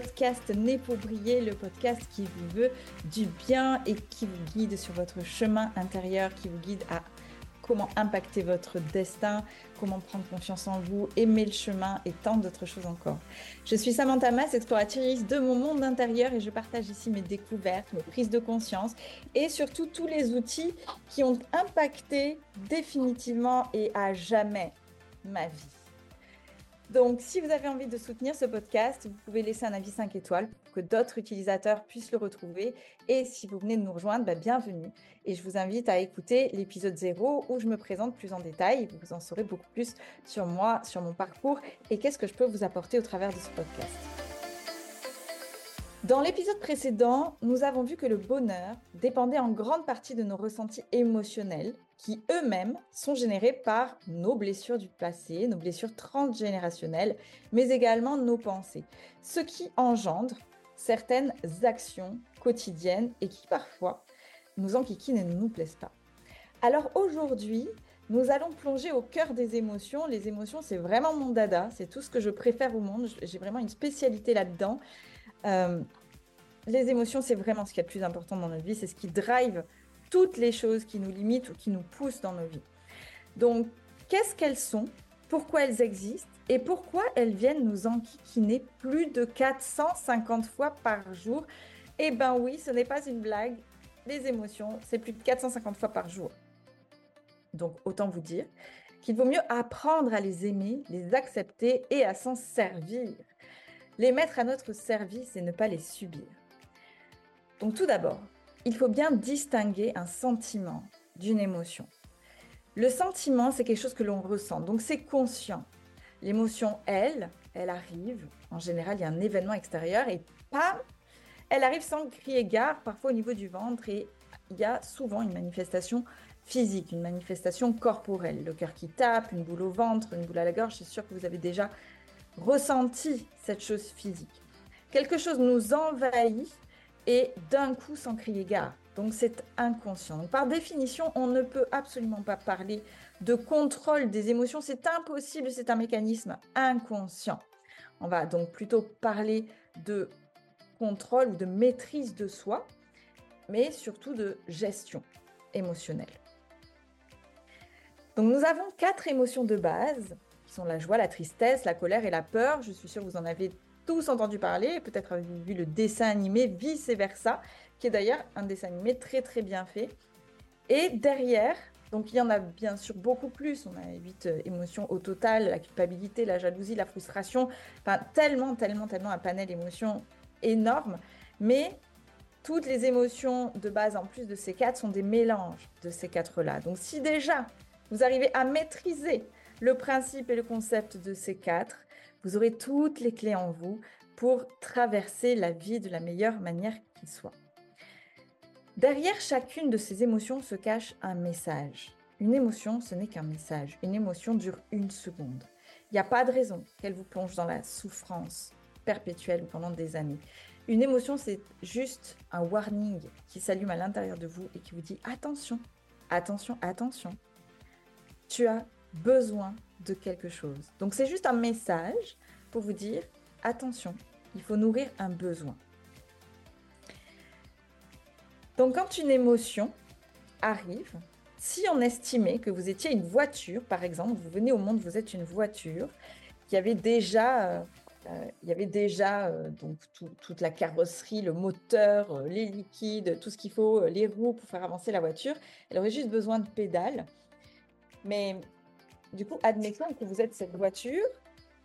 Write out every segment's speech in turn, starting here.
podcast Né pour briller, le podcast qui vous veut du bien et qui vous guide sur votre chemin intérieur, qui vous guide à comment impacter votre destin, comment prendre confiance en vous, aimer le chemin et tant d'autres choses encore. Je suis Samantha Mas, exploratrice de mon monde intérieur et je partage ici mes découvertes, mes prises de conscience et surtout tous les outils qui ont impacté définitivement et à jamais ma vie. Donc, si vous avez envie de soutenir ce podcast, vous pouvez laisser un avis 5 étoiles pour que d'autres utilisateurs puissent le retrouver. Et si vous venez de nous rejoindre, bah, bienvenue. Et je vous invite à écouter l'épisode 0 où je me présente plus en détail. Vous en saurez beaucoup plus sur moi, sur mon parcours et qu'est-ce que je peux vous apporter au travers de ce podcast. Dans l'épisode précédent, nous avons vu que le bonheur dépendait en grande partie de nos ressentis émotionnels qui eux-mêmes sont générés par nos blessures du passé, nos blessures transgénérationnelles, mais également nos pensées, ce qui engendre certaines actions quotidiennes et qui parfois nous enquiquinent et ne nous plaisent pas. Alors aujourd'hui, nous allons plonger au cœur des émotions. Les émotions, c'est vraiment mon dada, c'est tout ce que je préfère au monde. J'ai vraiment une spécialité là-dedans. Euh, les émotions, c'est vraiment ce qui est le plus important dans notre vie, c'est ce qui drive toutes les choses qui nous limitent ou qui nous poussent dans nos vies. Donc, qu'est-ce qu'elles sont? Pourquoi elles existent? Et pourquoi elles viennent nous enquiquiner plus de 450 fois par jour? Eh ben oui, ce n'est pas une blague. Les émotions, c'est plus de 450 fois par jour. Donc, autant vous dire qu'il vaut mieux apprendre à les aimer, les accepter et à s'en servir. Les mettre à notre service et ne pas les subir. Donc tout d'abord, il faut bien distinguer un sentiment d'une émotion. Le sentiment, c'est quelque chose que l'on ressent, donc c'est conscient. L'émotion, elle, elle arrive. En général, il y a un événement extérieur et pas, elle arrive sans crier gare, parfois au niveau du ventre, et il y a souvent une manifestation physique, une manifestation corporelle. Le cœur qui tape, une boule au ventre, une boule à la gorge, c'est sûr que vous avez déjà ressenti cette chose physique. Quelque chose nous envahit et d'un coup sans crier gare. Donc c'est inconscient. par définition, on ne peut absolument pas parler de contrôle des émotions. C'est impossible, c'est un mécanisme inconscient. On va donc plutôt parler de contrôle ou de maîtrise de soi, mais surtout de gestion émotionnelle. Donc nous avons quatre émotions de base, qui sont la joie, la tristesse, la colère et la peur. Je suis sûre que vous en avez tous entendu parler, peut-être avez-vous vu le dessin animé Vice Versa, qui est d'ailleurs un dessin animé très très bien fait. Et derrière, donc il y en a bien sûr beaucoup plus, on a huit euh, émotions au total, la culpabilité, la jalousie, la frustration, enfin tellement, tellement, tellement un panel d'émotions énorme, mais toutes les émotions de base en plus de ces quatre sont des mélanges de ces quatre-là. Donc si déjà vous arrivez à maîtriser le principe et le concept de ces quatre, vous aurez toutes les clés en vous pour traverser la vie de la meilleure manière qui soit. Derrière chacune de ces émotions se cache un message. Une émotion, ce n'est qu'un message. Une émotion dure une seconde. Il n'y a pas de raison qu'elle vous plonge dans la souffrance perpétuelle pendant des années. Une émotion, c'est juste un warning qui s'allume à l'intérieur de vous et qui vous dit attention, attention, attention. Tu as besoin de quelque chose. Donc c'est juste un message pour vous dire, attention, il faut nourrir un besoin. Donc quand une émotion arrive, si on estimait que vous étiez une voiture, par exemple, vous venez au monde, vous êtes une voiture, qui avait déjà, euh, euh, il y avait déjà euh, donc toute la carrosserie, le moteur, les liquides, tout ce qu'il faut, les roues pour faire avancer la voiture. Elle aurait juste besoin de pédales. Mais du coup, admettons que vous êtes cette voiture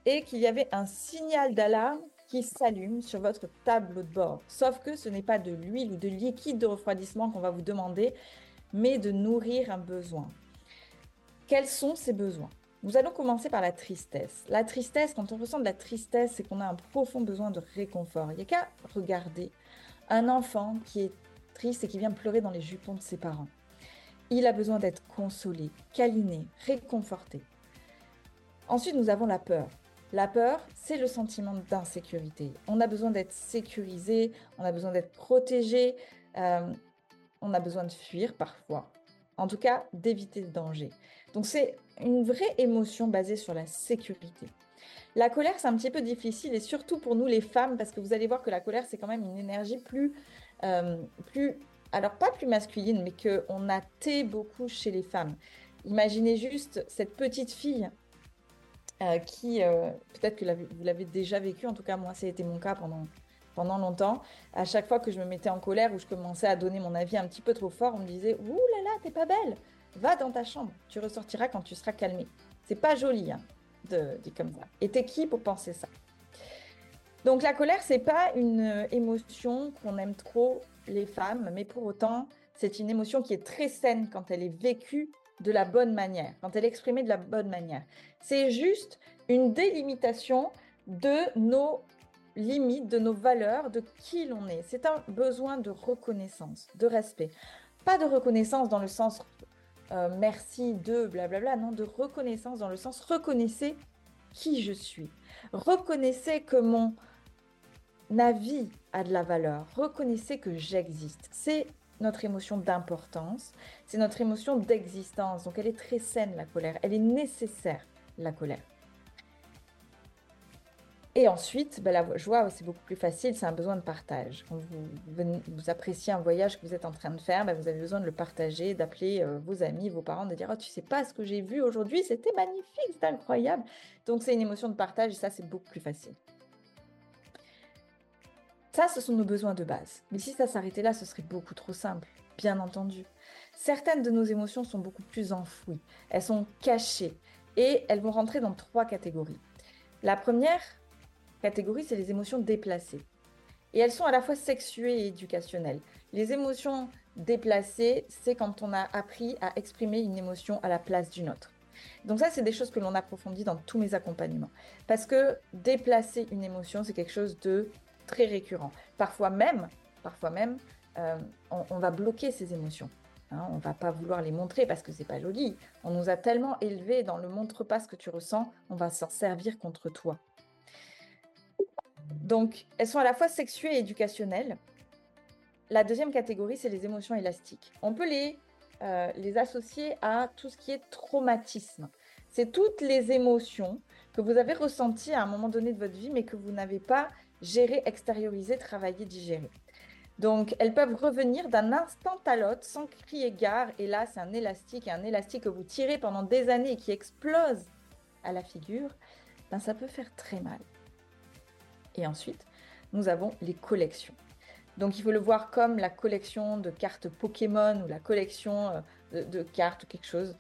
et qu'il y avait un signal d'alarme qui s'allume sur votre tableau de bord. Sauf que ce n'est pas de l'huile ou de liquide de refroidissement qu'on va vous demander, mais de nourrir un besoin. Quels sont ces besoins? Nous allons commencer par la tristesse. La tristesse, quand on ressent de la tristesse, c'est qu'on a un profond besoin de réconfort. Il n'y a qu'à regarder un enfant qui est triste et qui vient pleurer dans les jupons de ses parents. Il a besoin d'être consolé, câliné, réconforté. Ensuite, nous avons la peur. La peur, c'est le sentiment d'insécurité. On a besoin d'être sécurisé, on a besoin d'être protégé, euh, on a besoin de fuir parfois. En tout cas, d'éviter le danger. Donc c'est une vraie émotion basée sur la sécurité. La colère, c'est un petit peu difficile, et surtout pour nous les femmes, parce que vous allez voir que la colère, c'est quand même une énergie plus, euh, plus alors pas plus masculine, mais qu'on a T beaucoup chez les femmes. Imaginez juste cette petite fille euh, qui, euh, peut-être que vous l'avez déjà vécu, en tout cas moi, ça a été mon cas pendant, longtemps. À chaque fois que je me mettais en colère ou je commençais à donner mon avis un petit peu trop fort, on me disait Ouh là là, t'es pas belle, va dans ta chambre, tu ressortiras quand tu seras calmée. C'est pas joli hein, de dire comme ça. Et t'es qui pour penser ça? Donc la colère, c'est pas une émotion qu'on aime trop les femmes, mais pour autant, c'est une émotion qui est très saine quand elle est vécue de la bonne manière, quand elle est exprimée de la bonne manière. C'est juste une délimitation de nos limites, de nos valeurs, de qui l'on est. C'est un besoin de reconnaissance, de respect. Pas de reconnaissance dans le sens euh, merci de blablabla, non, de reconnaissance dans le sens reconnaissez qui je suis. Reconnaissez que mon avis a de la valeur. Reconnaissez que j'existe. C'est notre émotion d'importance, c'est notre émotion d'existence. Donc elle est très saine, la colère. Elle est nécessaire, la colère. Et ensuite, ben, la joie, c'est beaucoup plus facile, c'est un besoin de partage. Quand vous, appréciez un voyage que vous êtes en train de faire, ben, vous avez besoin de le partager, d'appeler euh, vos amis, vos parents, de dire oh, Tu sais pas ce que j'ai vu aujourd'hui, c'était magnifique, c'était incroyable. Donc, c'est une émotion de partage et ça, c'est beaucoup plus facile. Ça, ce sont nos besoins de base. Mais si ça s'arrêtait là, ce serait beaucoup trop simple, bien entendu. Certaines de nos émotions sont beaucoup plus enfouies, elles sont cachées et elles vont rentrer dans trois catégories. La première catégorie, c'est les émotions déplacées. Et elles sont à la fois sexuées et éducationnelles. Les émotions déplacées, c'est quand on a appris à exprimer une émotion à la place d'une autre. Donc ça, c'est des choses que l'on approfondit dans tous mes accompagnements. Parce que déplacer une émotion, c'est quelque chose de très récurrent. Parfois même, parfois même, euh, on, va bloquer ces émotions. Hein, on va pas vouloir les montrer parce que c'est pas joli. On nous a tellement élevés dans le montre pas ce que tu ressens, on va s'en servir contre toi. Donc, elles sont à la fois sexuées et éducationnelles. La deuxième catégorie, c'est les émotions élastiques. On peut les, euh, les associer à tout ce qui est traumatisme. C'est toutes les émotions que vous avez ressenties à un moment donné de votre vie, mais que vous n'avez pas gérer, extérioriser, travailler, digérer. Donc, elles peuvent revenir d'un instant à l'autre sans crier gare. Et là, c'est un élastique, un élastique que vous tirez pendant des années et qui explose à la figure. Ben, ça peut faire très mal. Et ensuite, nous avons les collections. Donc, il faut le voir comme la collection de cartes Pokémon ou la collection euh, de, de cartes ou quelque chose.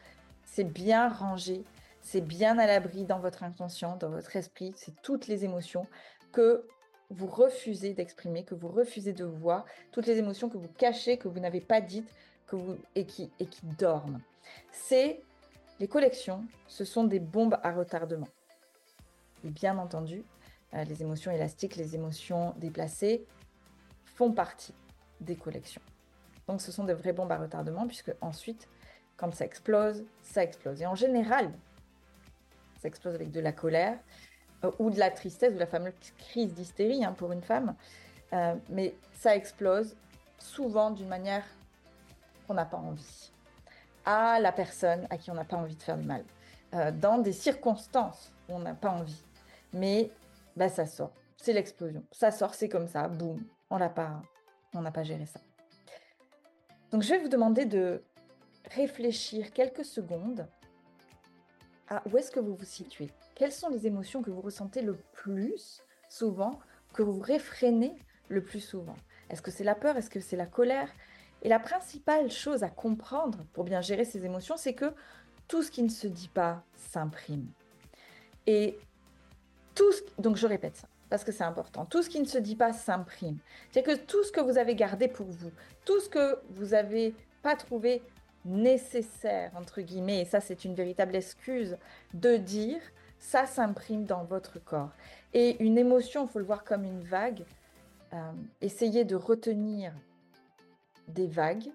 C'est bien rangé, c'est bien à l'abri dans votre inconscient, dans votre esprit. C'est toutes les émotions que vous refusez d'exprimer, que vous refusez de voir, toutes les émotions que vous cachez, que vous n'avez pas dites que vous, et, qui, et qui dorment. C'est les collections, ce sont des bombes à retardement. Et bien entendu, euh, les émotions élastiques, les émotions déplacées font partie des collections. Donc ce sont des vraies bombes à retardement puisque ensuite, quand ça explose, ça explose. Et en général, ça explose avec de la colère, ou de la tristesse, ou la fameuse crise d'hystérie hein, pour une femme. Euh, mais ça explose souvent d'une manière qu'on n'a pas envie, à la personne à qui on n'a pas envie de faire du mal, euh, dans des circonstances où on n'a pas envie. Mais bah, ça sort, c'est l'explosion. Ça sort, c'est comme ça, boum, on n'a pas, on n'a pas géré ça. Donc je vais vous demander de réfléchir quelques secondes à où est-ce que vous vous situez quelles sont les émotions que vous ressentez le plus souvent, que vous réfrénez le plus souvent? Est-ce que c'est la peur? Est-ce que c'est la colère? Et la principale chose à comprendre pour bien gérer ces émotions, c'est que tout ce qui ne se dit pas s'imprime. Et tout ce... Donc je répète ça parce que c'est important. Tout ce qui ne se dit pas s'imprime. C'est que tout ce que vous avez gardé pour vous, tout ce que vous n'avez pas trouvé nécessaire, entre guillemets, et ça c'est une véritable excuse de dire, ça s'imprime dans votre corps. Et une émotion, il faut le voir comme une vague. Euh, essayez de retenir des vagues,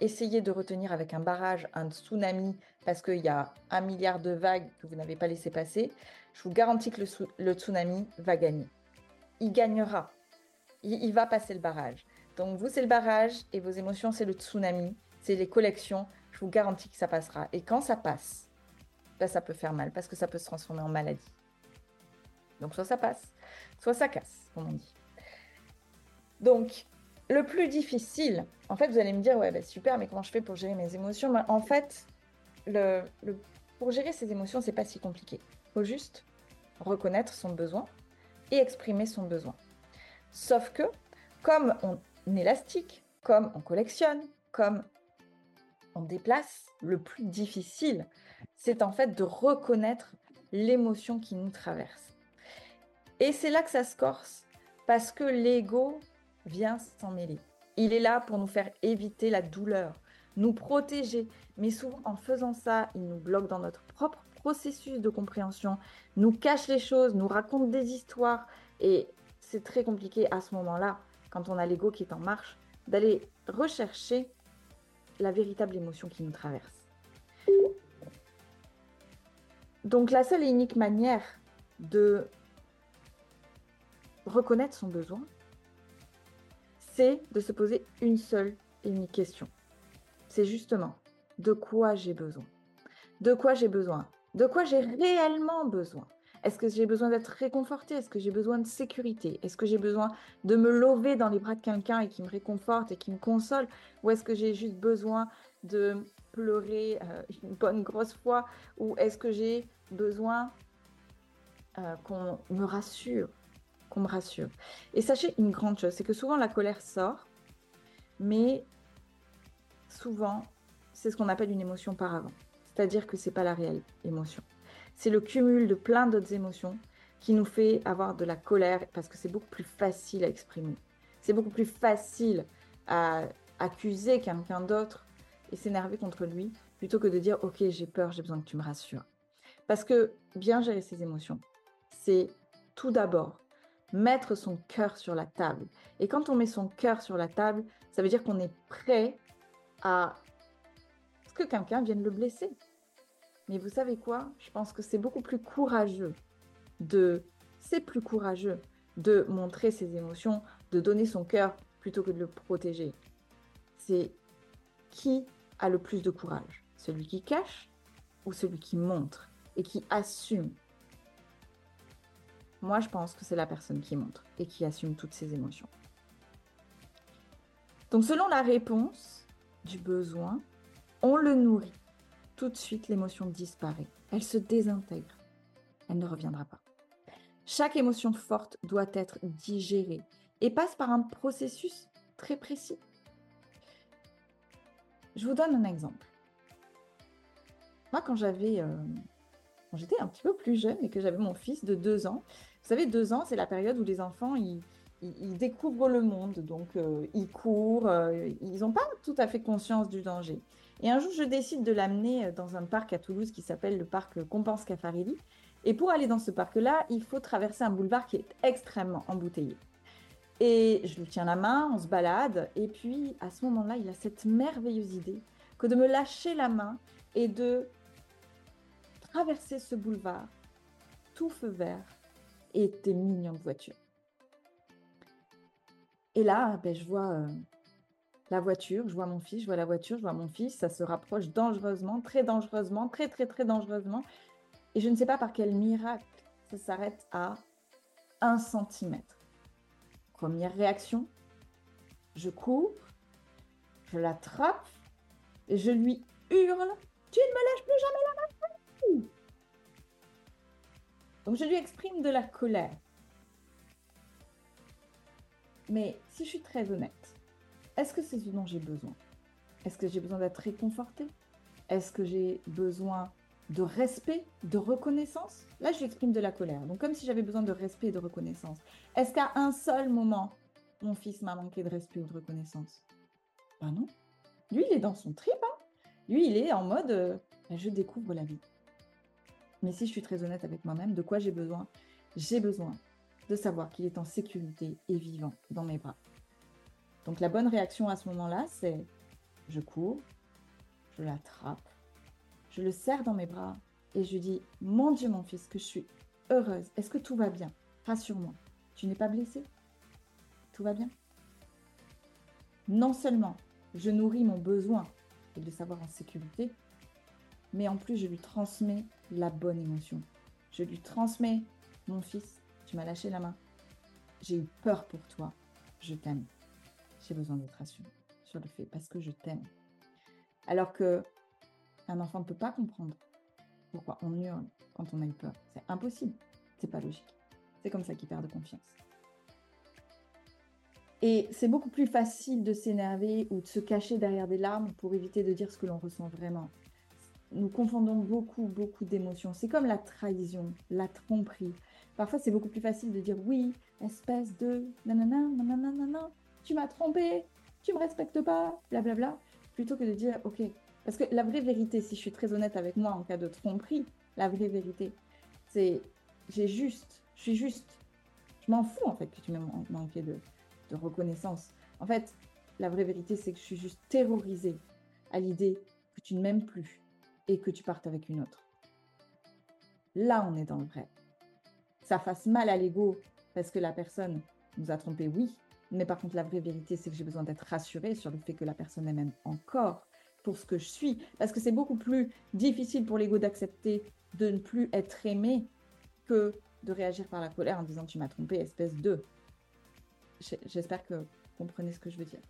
essayez de retenir avec un barrage, un tsunami, parce qu'il y a un milliard de vagues que vous n'avez pas laissé passer. Je vous garantis que le, tsunami va gagner. Il gagnera. il va passer le barrage. Donc vous, c'est le barrage et vos émotions, c'est le tsunami, c'est les collections. Je vous garantis que ça passera. Et quand ça passe, ça peut faire mal parce que ça peut se transformer en maladie. Donc soit ça passe, soit ça casse, comme on dit. Donc, le plus difficile, en fait, vous allez me dire, ouais, bah, super, mais comment je fais pour gérer mes émotions? En fait, le, pour gérer ses émotions, c'est pas si compliqué. Il faut juste reconnaître son besoin et exprimer son besoin. Sauf que, comme on élastique, comme on collectionne, comme on déplace, le plus difficile, c'est en fait de reconnaître l'émotion qui nous traverse. Et c'est là que ça se corse, parce que l'ego vient s'en mêler. Il est là pour nous faire éviter la douleur, nous protéger. Mais souvent, en faisant ça, il nous bloque dans notre propre processus de compréhension, nous cache les choses, nous raconte des histoires. Et c'est très compliqué à ce moment-là, quand on a l'ego qui est en marche, d'aller rechercher la véritable émotion qui nous traverse. Donc la seule et unique manière de reconnaître son besoin, c'est de se poser une seule et unique question. C'est justement de quoi j'ai besoin? De quoi j'ai besoin? De quoi j'ai réellement besoin? Est-ce que j'ai besoin d'être réconforté Est-ce que j'ai besoin de sécurité? Est-ce que j'ai besoin de me lever dans les bras de quelqu'un et qui me réconforte et qui me console? Ou est-ce que j'ai juste besoin de pleurer euh, une bonne grosse fois Ou est-ce que j'ai besoin euh, qu'on me rassure qu'on me rassure? Et sachez une grande chose, c'est que souvent la colère sort, mais souvent c'est ce qu'on appelle une émotion par avant. C'est-à-dire que c'est pas la réelle émotion. C'est le cumul de plein d'autres émotions qui nous fait avoir de la colère parce que c'est beaucoup plus facile à exprimer. C'est beaucoup plus facile à accuser quelqu'un d'autre et s'énerver contre lui plutôt que de dire ok j'ai peur, j'ai besoin que tu me rassures. Parce que bien gérer ses émotions, c'est tout d'abord mettre son cœur sur la table. Et quand on met son cœur sur la table, ça veut dire qu'on est prêt à ce que quelqu'un vienne le blesser. Mais vous savez quoi? Je pense que c'est beaucoup plus courageux de c'est plus courageux de montrer ses émotions, de donner son cœur plutôt que de le protéger. C'est qui le plus de courage Celui qui cache ou celui qui montre et qui assume moi, je pense que c'est la personne qui montre et qui assume toutes ses émotions. Donc, selon la réponse du besoin, on le nourrit. Tout de suite, l'émotion disparaît. Elle se désintègre. Elle ne reviendra pas. Chaque émotion forte doit être digérée et passe par un processus très précis. Je vous donne un exemple. Moi, quand j'avais, euh, quand j'étais un petit peu plus jeune et que j'avais mon fils de deux ans, vous savez, deux ans, c'est la période où les enfants, ils, découvrent le monde. Donc, euh, ils courent, euh, ils n'ont pas tout à fait conscience du danger. Et un jour, je décide de l'amener dans un parc à Toulouse qui s'appelle le parc Compense Cafarelli. Et pour aller dans ce parc-là, il faut traverser un boulevard qui est extrêmement embouteillé. Et je lui tiens la main, on se balade. Et puis, à ce moment-là, il a cette merveilleuse idée que de me lâcher la main et de traverser ce boulevard, tout feu vert, et tes mignonnes voitures. Et là, ben, je vois euh, la voiture, je vois mon fils, je vois la voiture, je vois mon fils, ça se rapproche dangereusement, très dangereusement, très très très dangereusement. Et je ne sais pas par quel miracle ça s'arrête à un centimètre. Première réaction, je cours, je l'attrape et je lui hurle Tu ne me lâches plus jamais la main! Donc je lui exprime de la colère. Mais si je suis très honnête, est-ce que c'est ce dont j'ai besoin? Est-ce que j'ai besoin d'être réconfortée? Est-ce que j'ai besoin de respect, de reconnaissance Là, je lui exprime de la colère. Donc comme si j'avais besoin de respect et de reconnaissance. Est-ce qu'à un seul moment, mon fils m'a manqué de respect ou de reconnaissance? Ben non. Lui, il est dans son trip. Hein. Lui, il est en mode euh, ben, je découvre la vie. Mais si je suis très honnête avec moi-même, de quoi j'ai besoin? J'ai besoin de savoir qu'il est en sécurité et vivant dans mes bras. Donc la bonne réaction à ce moment-là, c'est je cours, je l'attrape, je le serre dans mes bras et je dis Mon Dieu, mon fils, que je suis heureuse. Est-ce que tout va bien? Rassure-moi. Tu n'es pas blessé? Tout va bien? Non seulement je nourris mon besoin de savoir en sécurité, mais en plus je lui transmets la bonne émotion. Je lui transmets, mon fils, tu m'as lâché la main. J'ai eu peur pour toi. Je t'aime. J'ai besoin d'être rassurée sur le fait parce que je t'aime. Alors que un enfant ne peut pas comprendre pourquoi on hurle quand on a eu peur. C'est impossible. C'est pas logique. C'est comme ça qu'il perd de confiance. Et c'est beaucoup plus facile de s'énerver ou de se cacher derrière des larmes pour éviter de dire ce que l'on ressent vraiment. Nous confondons beaucoup, beaucoup d'émotions. C'est comme la trahison, la tromperie. Parfois, c'est beaucoup plus facile de dire oui, espèce de nanana, nanana, nanana, tu m'as trompé, tu me respectes pas, blablabla, plutôt que de dire ok. Parce que la vraie vérité, si je suis très honnête avec moi en cas de tromperie, la vraie vérité, c'est j'ai juste, je suis juste. Je m'en fous en fait que tu m'aies manqué de, reconnaissance. En fait, la vraie vérité, c'est que je suis juste terrorisée à l'idée que tu ne m'aimes plus et que tu partes avec une autre. Là, on est dans le vrai. Ça fasse mal à l'ego parce que la personne nous a trompé, oui. Mais par contre, la vraie vérité, c'est que j'ai besoin d'être rassurée sur le fait que la personne m'aime encore pour ce que je suis. Parce que c'est beaucoup plus difficile pour l'ego d'accepter de ne plus être aimé que de réagir par la colère en disant tu m'as trompé, espèce de. J'espère que vous comprenez ce que je veux dire.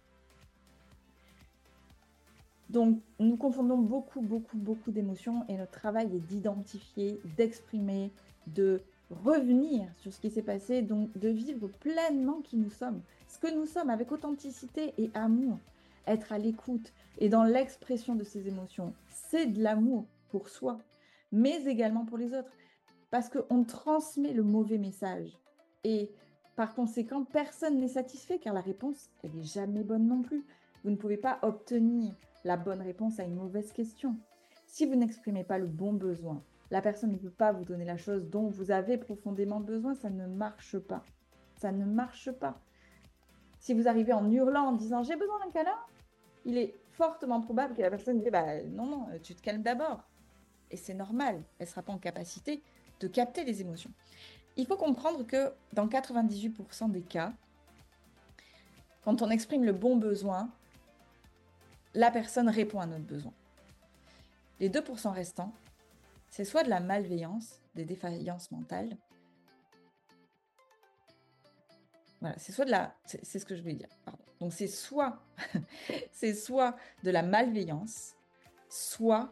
Donc, nous confondons beaucoup, beaucoup, beaucoup d'émotions et notre travail est d'identifier, d'exprimer, de revenir sur ce qui s'est passé, donc de vivre pleinement qui nous sommes, ce que nous sommes avec authenticité et amour, être à l'écoute et dans l'expression de ces émotions. C'est de l'amour pour soi, mais également pour les autres, parce qu'on transmet le mauvais message. Et par conséquent, personne n'est satisfait car la réponse, elle n'est jamais bonne non plus. Vous ne pouvez pas obtenir la bonne réponse à une mauvaise question. Si vous n'exprimez pas le bon besoin, la personne ne peut pas vous donner la chose dont vous avez profondément besoin, ça ne marche pas. Ça ne marche pas. Si vous arrivez en hurlant, en disant j'ai besoin d'un câlin, il est fortement probable que la personne dise bah, non, non, tu te calmes d'abord. Et c'est normal, elle ne sera pas en capacité de capter les émotions. Il faut comprendre que dans 98% des cas, quand on exprime le bon besoin, la personne répond à notre besoin. Les 2% restants, c'est soit de la malveillance, des défaillances mentales. Voilà, c'est soit de la. C'est ce que je voulais dire, pardon. Donc c'est soit, c'est soit de la malveillance, soit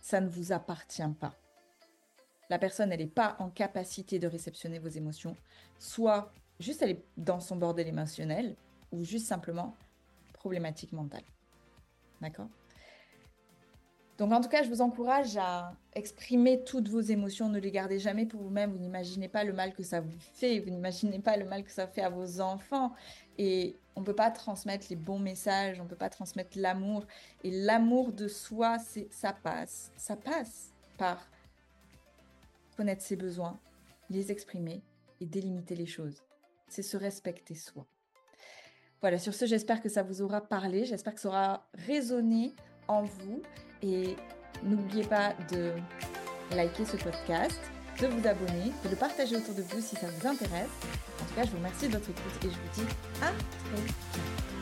ça ne vous appartient pas. La personne, elle n'est pas en capacité de réceptionner vos émotions, soit juste elle est dans son bordel émotionnel, ou juste simplement problématique mentale. D'accord? Donc en tout cas, je vous encourage à exprimer toutes vos émotions, ne les gardez jamais pour vous-même, vous, n'imaginez pas le mal que ça vous fait, vous n'imaginez pas le mal que ça fait à vos enfants. Et on ne peut pas transmettre les bons messages, on ne peut pas transmettre l'amour. Et l'amour de soi, c'est ça passe, ça passe par connaître ses besoins, les exprimer et délimiter les choses. C'est se respecter soi. Voilà, sur ce, j'espère que ça vous aura parlé, j'espère que ça aura résonné en vous et n'oubliez pas de liker ce podcast, de vous abonner, de le partager autour de vous si ça vous intéresse. En tout cas, je vous remercie de votre écoute et je vous dis à très bientôt.